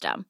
system.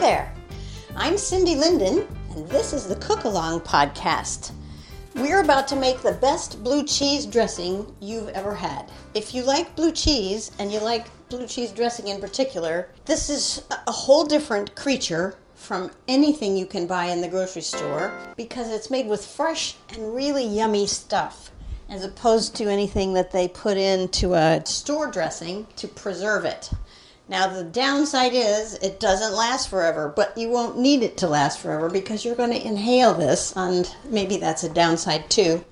Hi there. I'm Cindy Linden, and this is the Cookalong podcast. We're about to make the best blue cheese dressing you've ever had. If you like blue cheese, and you like blue cheese dressing in particular, this is a whole different creature from anything you can buy in the grocery store because it's made with fresh and really yummy stuff as opposed to anything that they put into a store dressing to preserve it. Now, the downside is it doesn't last forever, but you won't need it to last forever because you're going to inhale this, and maybe that's a downside too.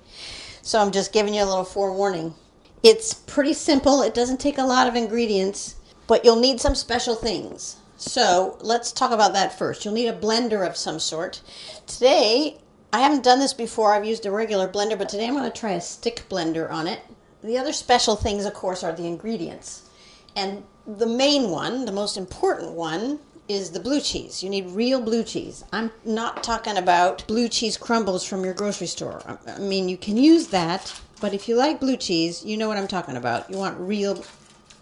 So, I'm just giving you a little forewarning. It's pretty simple, it doesn't take a lot of ingredients, but you'll need some special things. So, let's talk about that first. You'll need a blender of some sort. Today, I haven't done this before, I've used a regular blender, but today I'm going to try a stick blender on it. The other special things, of course, are the ingredients. And the main one, the most important one, is the blue cheese. You need real blue cheese. I'm not talking about blue cheese crumbles from your grocery store. I mean, you can use that, but if you like blue cheese, you know what I'm talking about. You want real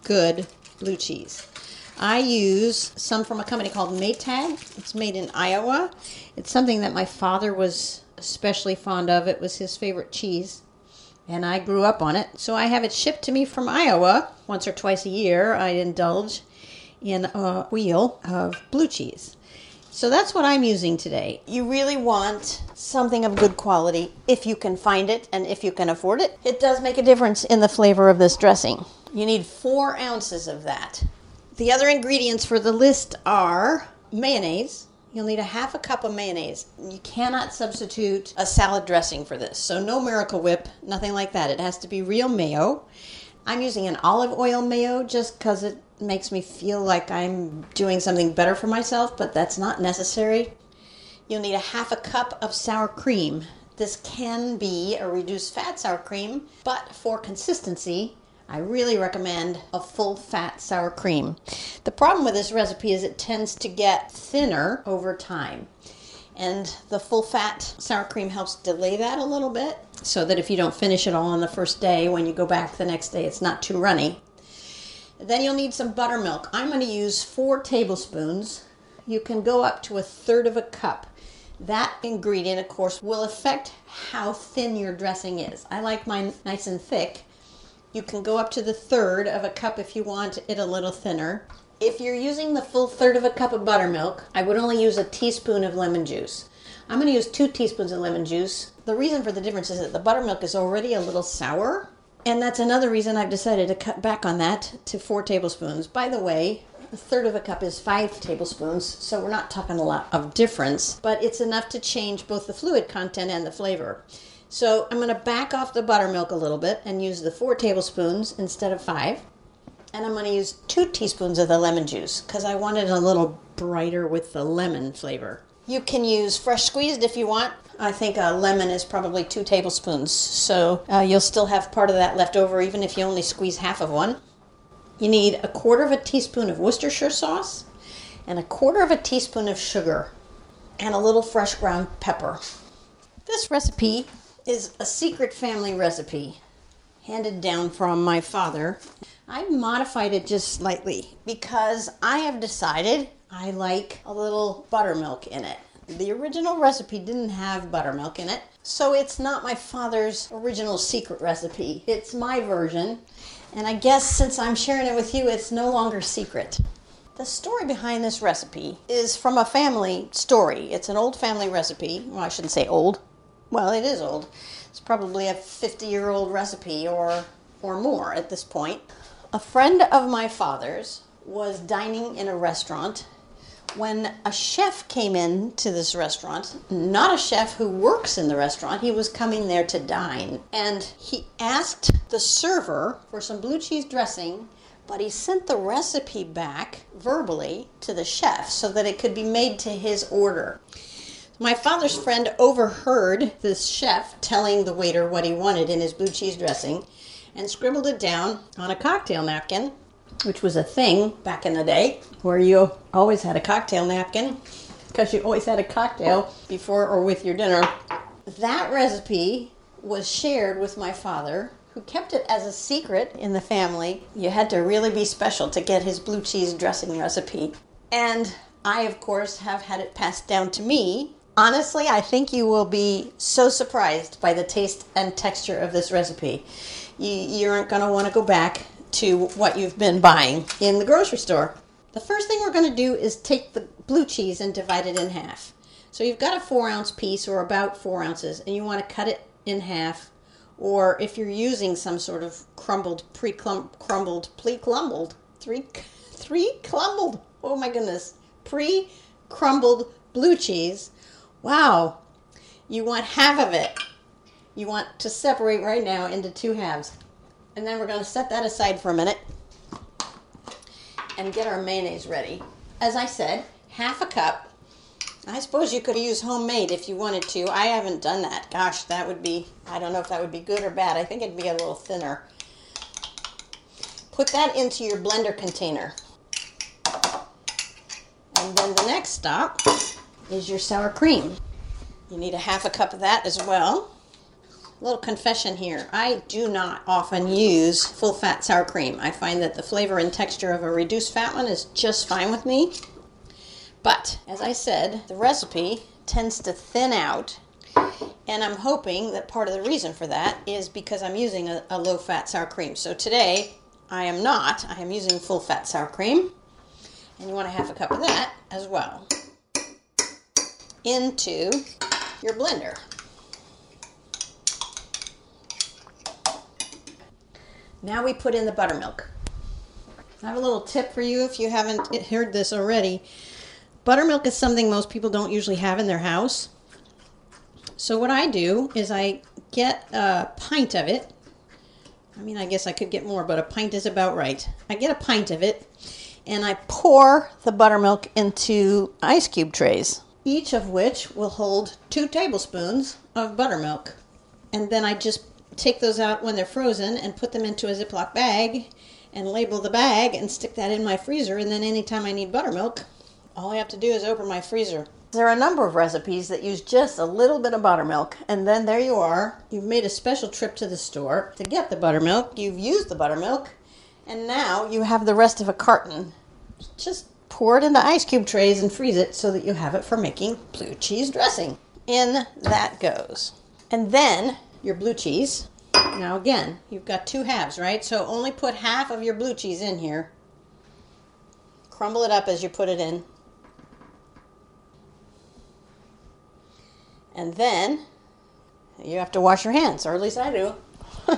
good blue cheese. I use some from a company called Maytag. It's made in Iowa. It's something that my father was especially fond of. It was his favorite cheese and I grew up on it. So I have it shipped to me from Iowa once or twice a year. I indulge in a wheel of blue cheese. So that's what I'm using today. You really want something of good quality if you can find it and if you can afford it. It does make a difference in the flavor of this dressing. You need four ounces of that. The other ingredients for the list are mayonnaise, You'll need a half a cup of mayonnaise. You cannot substitute a salad dressing for this. So no Miracle Whip, nothing like that. It has to be real mayo. I'm using an olive oil mayo just because it makes me feel like I'm doing something better for myself, but that's not necessary. You'll need a half a cup of sour cream. This can be a reduced fat sour cream, but for consistency, I really recommend a full fat sour cream. The problem with this recipe is it tends to get thinner over time. And the full fat sour cream helps delay that a little bit so that if you don't finish it all on the first day, when you go back the next day, it's not too runny. Then you'll need some buttermilk. I'm going to use four tablespoons. You can go up to a third of a cup. That ingredient, of course, will affect how thin your dressing is. I like mine nice and thick, you can go up to the third of a cup if you want it a little thinner. If you're using the full third of a cup of buttermilk, I would only use a teaspoon of lemon juice. I'm going to use two teaspoons of lemon juice. The reason for the difference is that the buttermilk is already a little sour, and that's another reason I've decided to cut back on that to four tablespoons. By the way, a third of a cup is five tablespoons, so we're not talking a lot of difference, but it's enough to change both the fluid content and the flavor. So I'm going to back off the buttermilk a little bit and use the four tablespoons instead of five. And I'm going to use two teaspoons of the lemon juice because I want it a little brighter with the lemon flavor. You can use fresh squeezed if you want. I think a lemon is probably two tablespoons, so uh, you'll still have part of that left over even if you only squeeze half of one. You need a quarter of a teaspoon of Worcestershire sauce and a quarter of a teaspoon of sugar and a little fresh ground pepper. This recipe is a secret family recipe handed down from my father. I've modified it just slightly because I have decided I like a little buttermilk in it. The original recipe didn't have buttermilk in it, so it's not my father's original secret recipe. It's my version, and I guess since I'm sharing it with you, it's no longer secret. The story behind this recipe is from a family story. It's an old family recipe. Well, I shouldn't say old. Well, it is old. It's probably a 50 year old recipe or, or more at this point. A friend of my father's was dining in a restaurant when a chef came in to this restaurant, not a chef who works in the restaurant, he was coming there to dine. And he asked the server for some blue cheese dressing, but he sent the recipe back verbally to the chef so that it could be made to his order. My father's friend overheard this chef telling the waiter what he wanted in his blue cheese dressing and scribbled it down on a cocktail napkin which was a thing back in the day where you always had a cocktail napkin because you always had a cocktail before or with your dinner. That recipe was shared with my father, who kept it as a secret in the family. You had to really be special to get his blue cheese dressing recipe. And I, of course, have had it passed down to me. Honestly, I think you will be so surprised by the taste and texture of this recipe. You, you aren't going to want to go back to what you've been buying in the grocery store. The first thing we're going to do is take the blue cheese and divide it in half. So you've got a four ounce piece or about four ounces, and you want to cut it in half. Or if you're using some sort of crumbled, pre crumbled, pre crumbled, three, three crumbled, oh my goodness, pre crumbled blue cheese, wow, you want half of it. You want to separate right now into two halves. And then we're going to set that aside for a minute and get our mayonnaise ready. As I said, half a cup. I suppose you could use homemade if you wanted to. I haven't done that. Gosh, that would be, I don't know if that would be good or bad. I think it'd be a little thinner. Put that into your blender container. And then the next stop is your sour cream. You need a half a cup of that as well A little confession here. I do not often use full fat sour cream. I find that the flavor and texture of a reduced fat one is just fine with me. But as I said, the recipe tends to thin out. And I'm hoping that part of the reason for that is because I'm using a, a low fat sour cream. So today I am not. I am using full fat sour cream. And you want a half a cup of that as well into your blender. Now we put in the buttermilk. I have a little tip for you if you haven't heard this already. Buttermilk is something most people don't usually have in their house. So what I do is I get a pint of it. I mean, I guess I could get more, but a pint is about right. I get a pint of it and I pour the buttermilk into ice cube trays, each of which will hold two tablespoons of buttermilk. And then I just take those out when they're frozen and put them into a Ziploc bag and label the bag and stick that in my freezer. And then anytime I need buttermilk, all I have to do is open my freezer. There are a number of recipes that use just a little bit of buttermilk, and then there you are. You've made a special trip to the store to get the buttermilk. You've used the buttermilk, and now you have the rest of a carton. Just pour it into ice cube trays and freeze it so that you have it for making blue cheese dressing. In that goes. And then your blue cheese. Now again, you've got two halves, right? So only put half of your blue cheese in here. Crumble it up as you put it in. And then you have to wash your hands, or at least I do.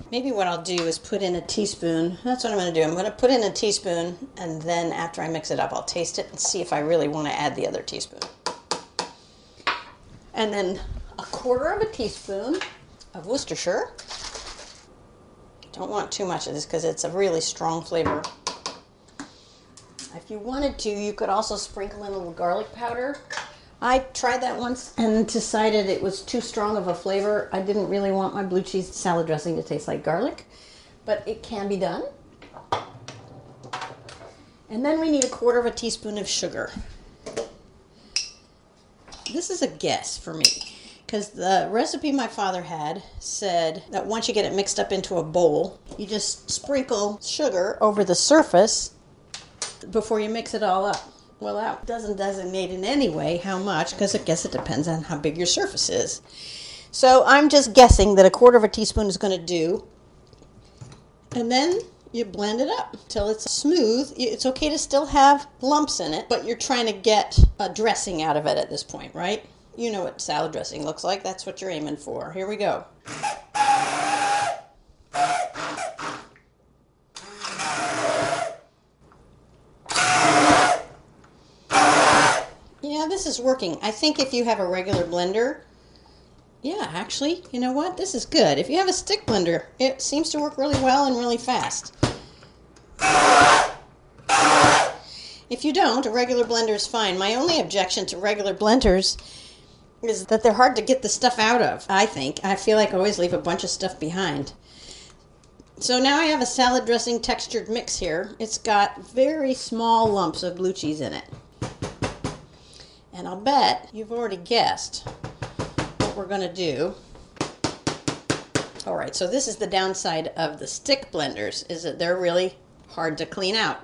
Maybe what I'll do is put in a teaspoon. That's what I'm going to do. I'm going to put in a teaspoon, and then after I mix it up, I'll taste it and see if I really want to add the other teaspoon. And then a quarter of a teaspoon of Worcestershire. Don't want too much of this because it's a really strong flavor. If you wanted to, you could also sprinkle in a little garlic powder. I tried that once and decided it was too strong of a flavor. I didn't really want my blue cheese salad dressing to taste like garlic, but it can be done. And then we need a quarter of a teaspoon of sugar. This is a guess for me because the recipe my father had said that once you get it mixed up into a bowl, you just sprinkle sugar over the surface before you mix it all up. Well, that doesn't designate in any way how much, because I guess it depends on how big your surface is. So I'm just guessing that a quarter of a teaspoon is going to do. And then you blend it up till it's smooth. It's okay to still have lumps in it, but you're trying to get a dressing out of it at this point, right? You know what salad dressing looks like. That's what you're aiming for. Here we go. Yeah, this is working. I think if you have a regular blender, yeah, actually, you know what? This is good. If you have a stick blender, it seems to work really well and really fast. If you don't, a regular blender is fine. My only objection to regular blenders is that they're hard to get the stuff out of, I think. I feel like I always leave a bunch of stuff behind. So now I have a salad dressing textured mix here. It's got very small lumps of blue cheese in it. And I'll bet you've already guessed what we're going to do. All right, so this is the downside of the stick blenders is that they're really hard to clean out,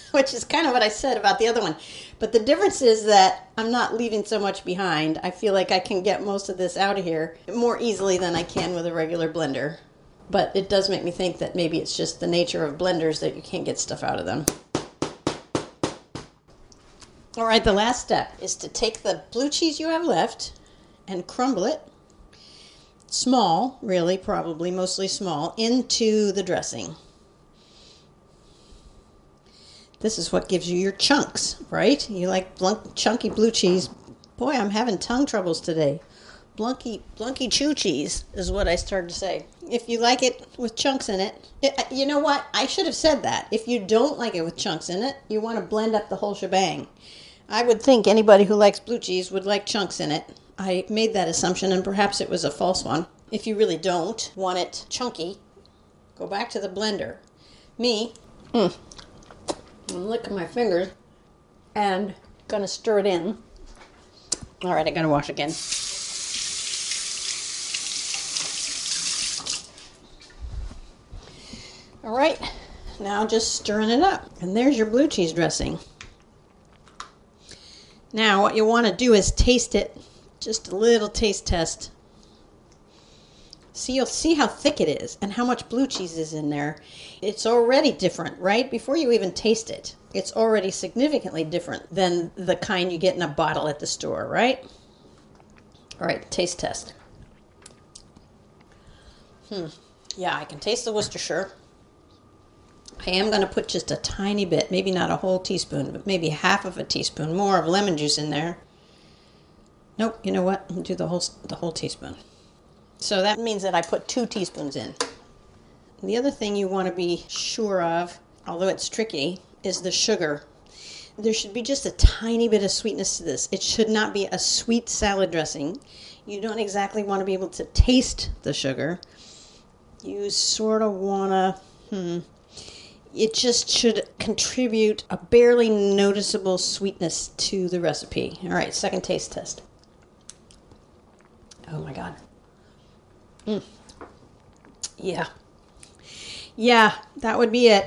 which is kind of what I said about the other one. But the difference is that I'm not leaving so much behind. I feel like I can get most of this out of here more easily than I can with a regular blender. But it does make me think that maybe it's just the nature of blenders that you can't get stuff out of them. All right, the last step is to take the blue cheese you have left and crumble it small, really, probably mostly small, into the dressing. This is what gives you your chunks, right? You like blunk, chunky blue cheese. Boy, I'm having tongue troubles today. Blunky, blunky chew cheese is what I started to say. If you like it with chunks in it, it, you know what? I should have said that. If you don't like it with chunks in it, you want to blend up the whole shebang. I would think anybody who likes blue cheese would like chunks in it. I made that assumption, and perhaps it was a false one. If you really don't want it chunky, go back to the blender. Me, mm, I'm licking my fingers and gonna stir it in. All right, I gotta wash again. All right, now just stirring it up. And there's your blue cheese dressing. Now, what you want to do is taste it, just a little taste test. See, you'll see how thick it is and how much blue cheese is in there. It's already different, right? Before you even taste it, it's already significantly different than the kind you get in a bottle at the store, right? All right, taste test. Hmm. Yeah, I can taste the Worcestershire. I am going to put just a tiny bit, maybe not a whole teaspoon, but maybe half of a teaspoon more of lemon juice in there. Nope, you know what? I'll do the whole the whole teaspoon. So that means that I put 2 teaspoons in. The other thing you want to be sure of, although it's tricky, is the sugar. There should be just a tiny bit of sweetness to this. It should not be a sweet salad dressing. You don't exactly want to be able to taste the sugar. You sort of want to hmm, it just should contribute a barely noticeable sweetness to the recipe. All right, second taste test. Oh my God. Mm. Yeah. Yeah, that would be it.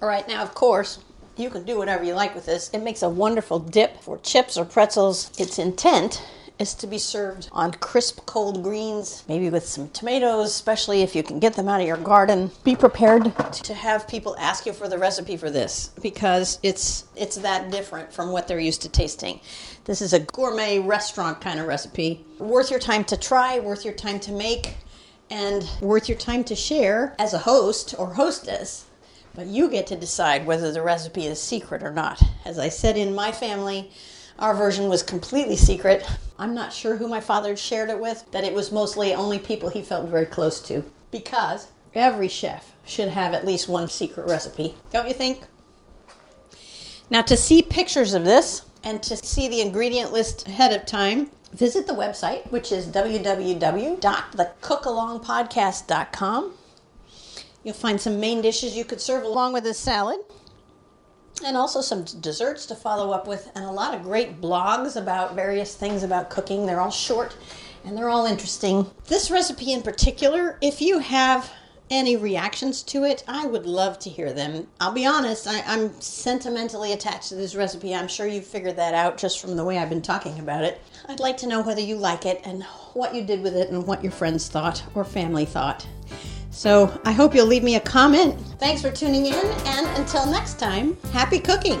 All right, now, of course, you can do whatever you like with this. It makes a wonderful dip for chips or pretzels. Its intent is to be served on crisp cold greens, maybe with some tomatoes, especially if you can get them out of your garden. Be prepared to have people ask you for the recipe for this because it's it's that different from what they're used to tasting. This is a gourmet restaurant kind of recipe. Worth your time to try, worth your time to make, and worth your time to share as a host or hostess. But you get to decide whether the recipe is secret or not. As I said in my family, our version was completely secret. I'm not sure who my father shared it with, that it was mostly only people he felt very close to. Because every chef should have at least one secret recipe, don't you think? Now, to see pictures of this and to see the ingredient list ahead of time, visit the website, which is www.thecookalongpodcast.com. You'll find some main dishes you could serve along with this salad and also some desserts to follow up with, and a lot of great blogs about various things about cooking. They're all short and they're all interesting. This recipe in particular, if you have any reactions to it, I would love to hear them. I'll be honest, I, am sentimentally attached to this recipe. I'm sure you've figured that out just from the way I've been talking about it. I'd like to know whether you like it and what you did with it and what your friends thought or family thought. So I hope you'll leave me a comment. Thanks for tuning in, and until next time, happy cooking!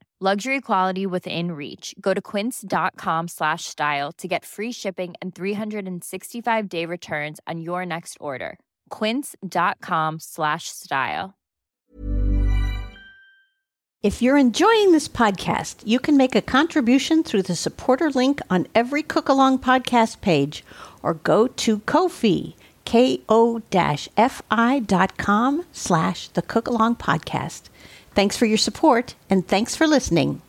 Luxury quality within reach. Go to quince.com slash style to get free shipping and 365 day returns on your next order. Quince.com slash style. If you're enjoying this podcast, you can make a contribution through the supporter link on every Cookalong podcast page or go to Ko-fi ko-fi.com slash the Cookalong Podcast. Thanks for your support, and thanks for listening.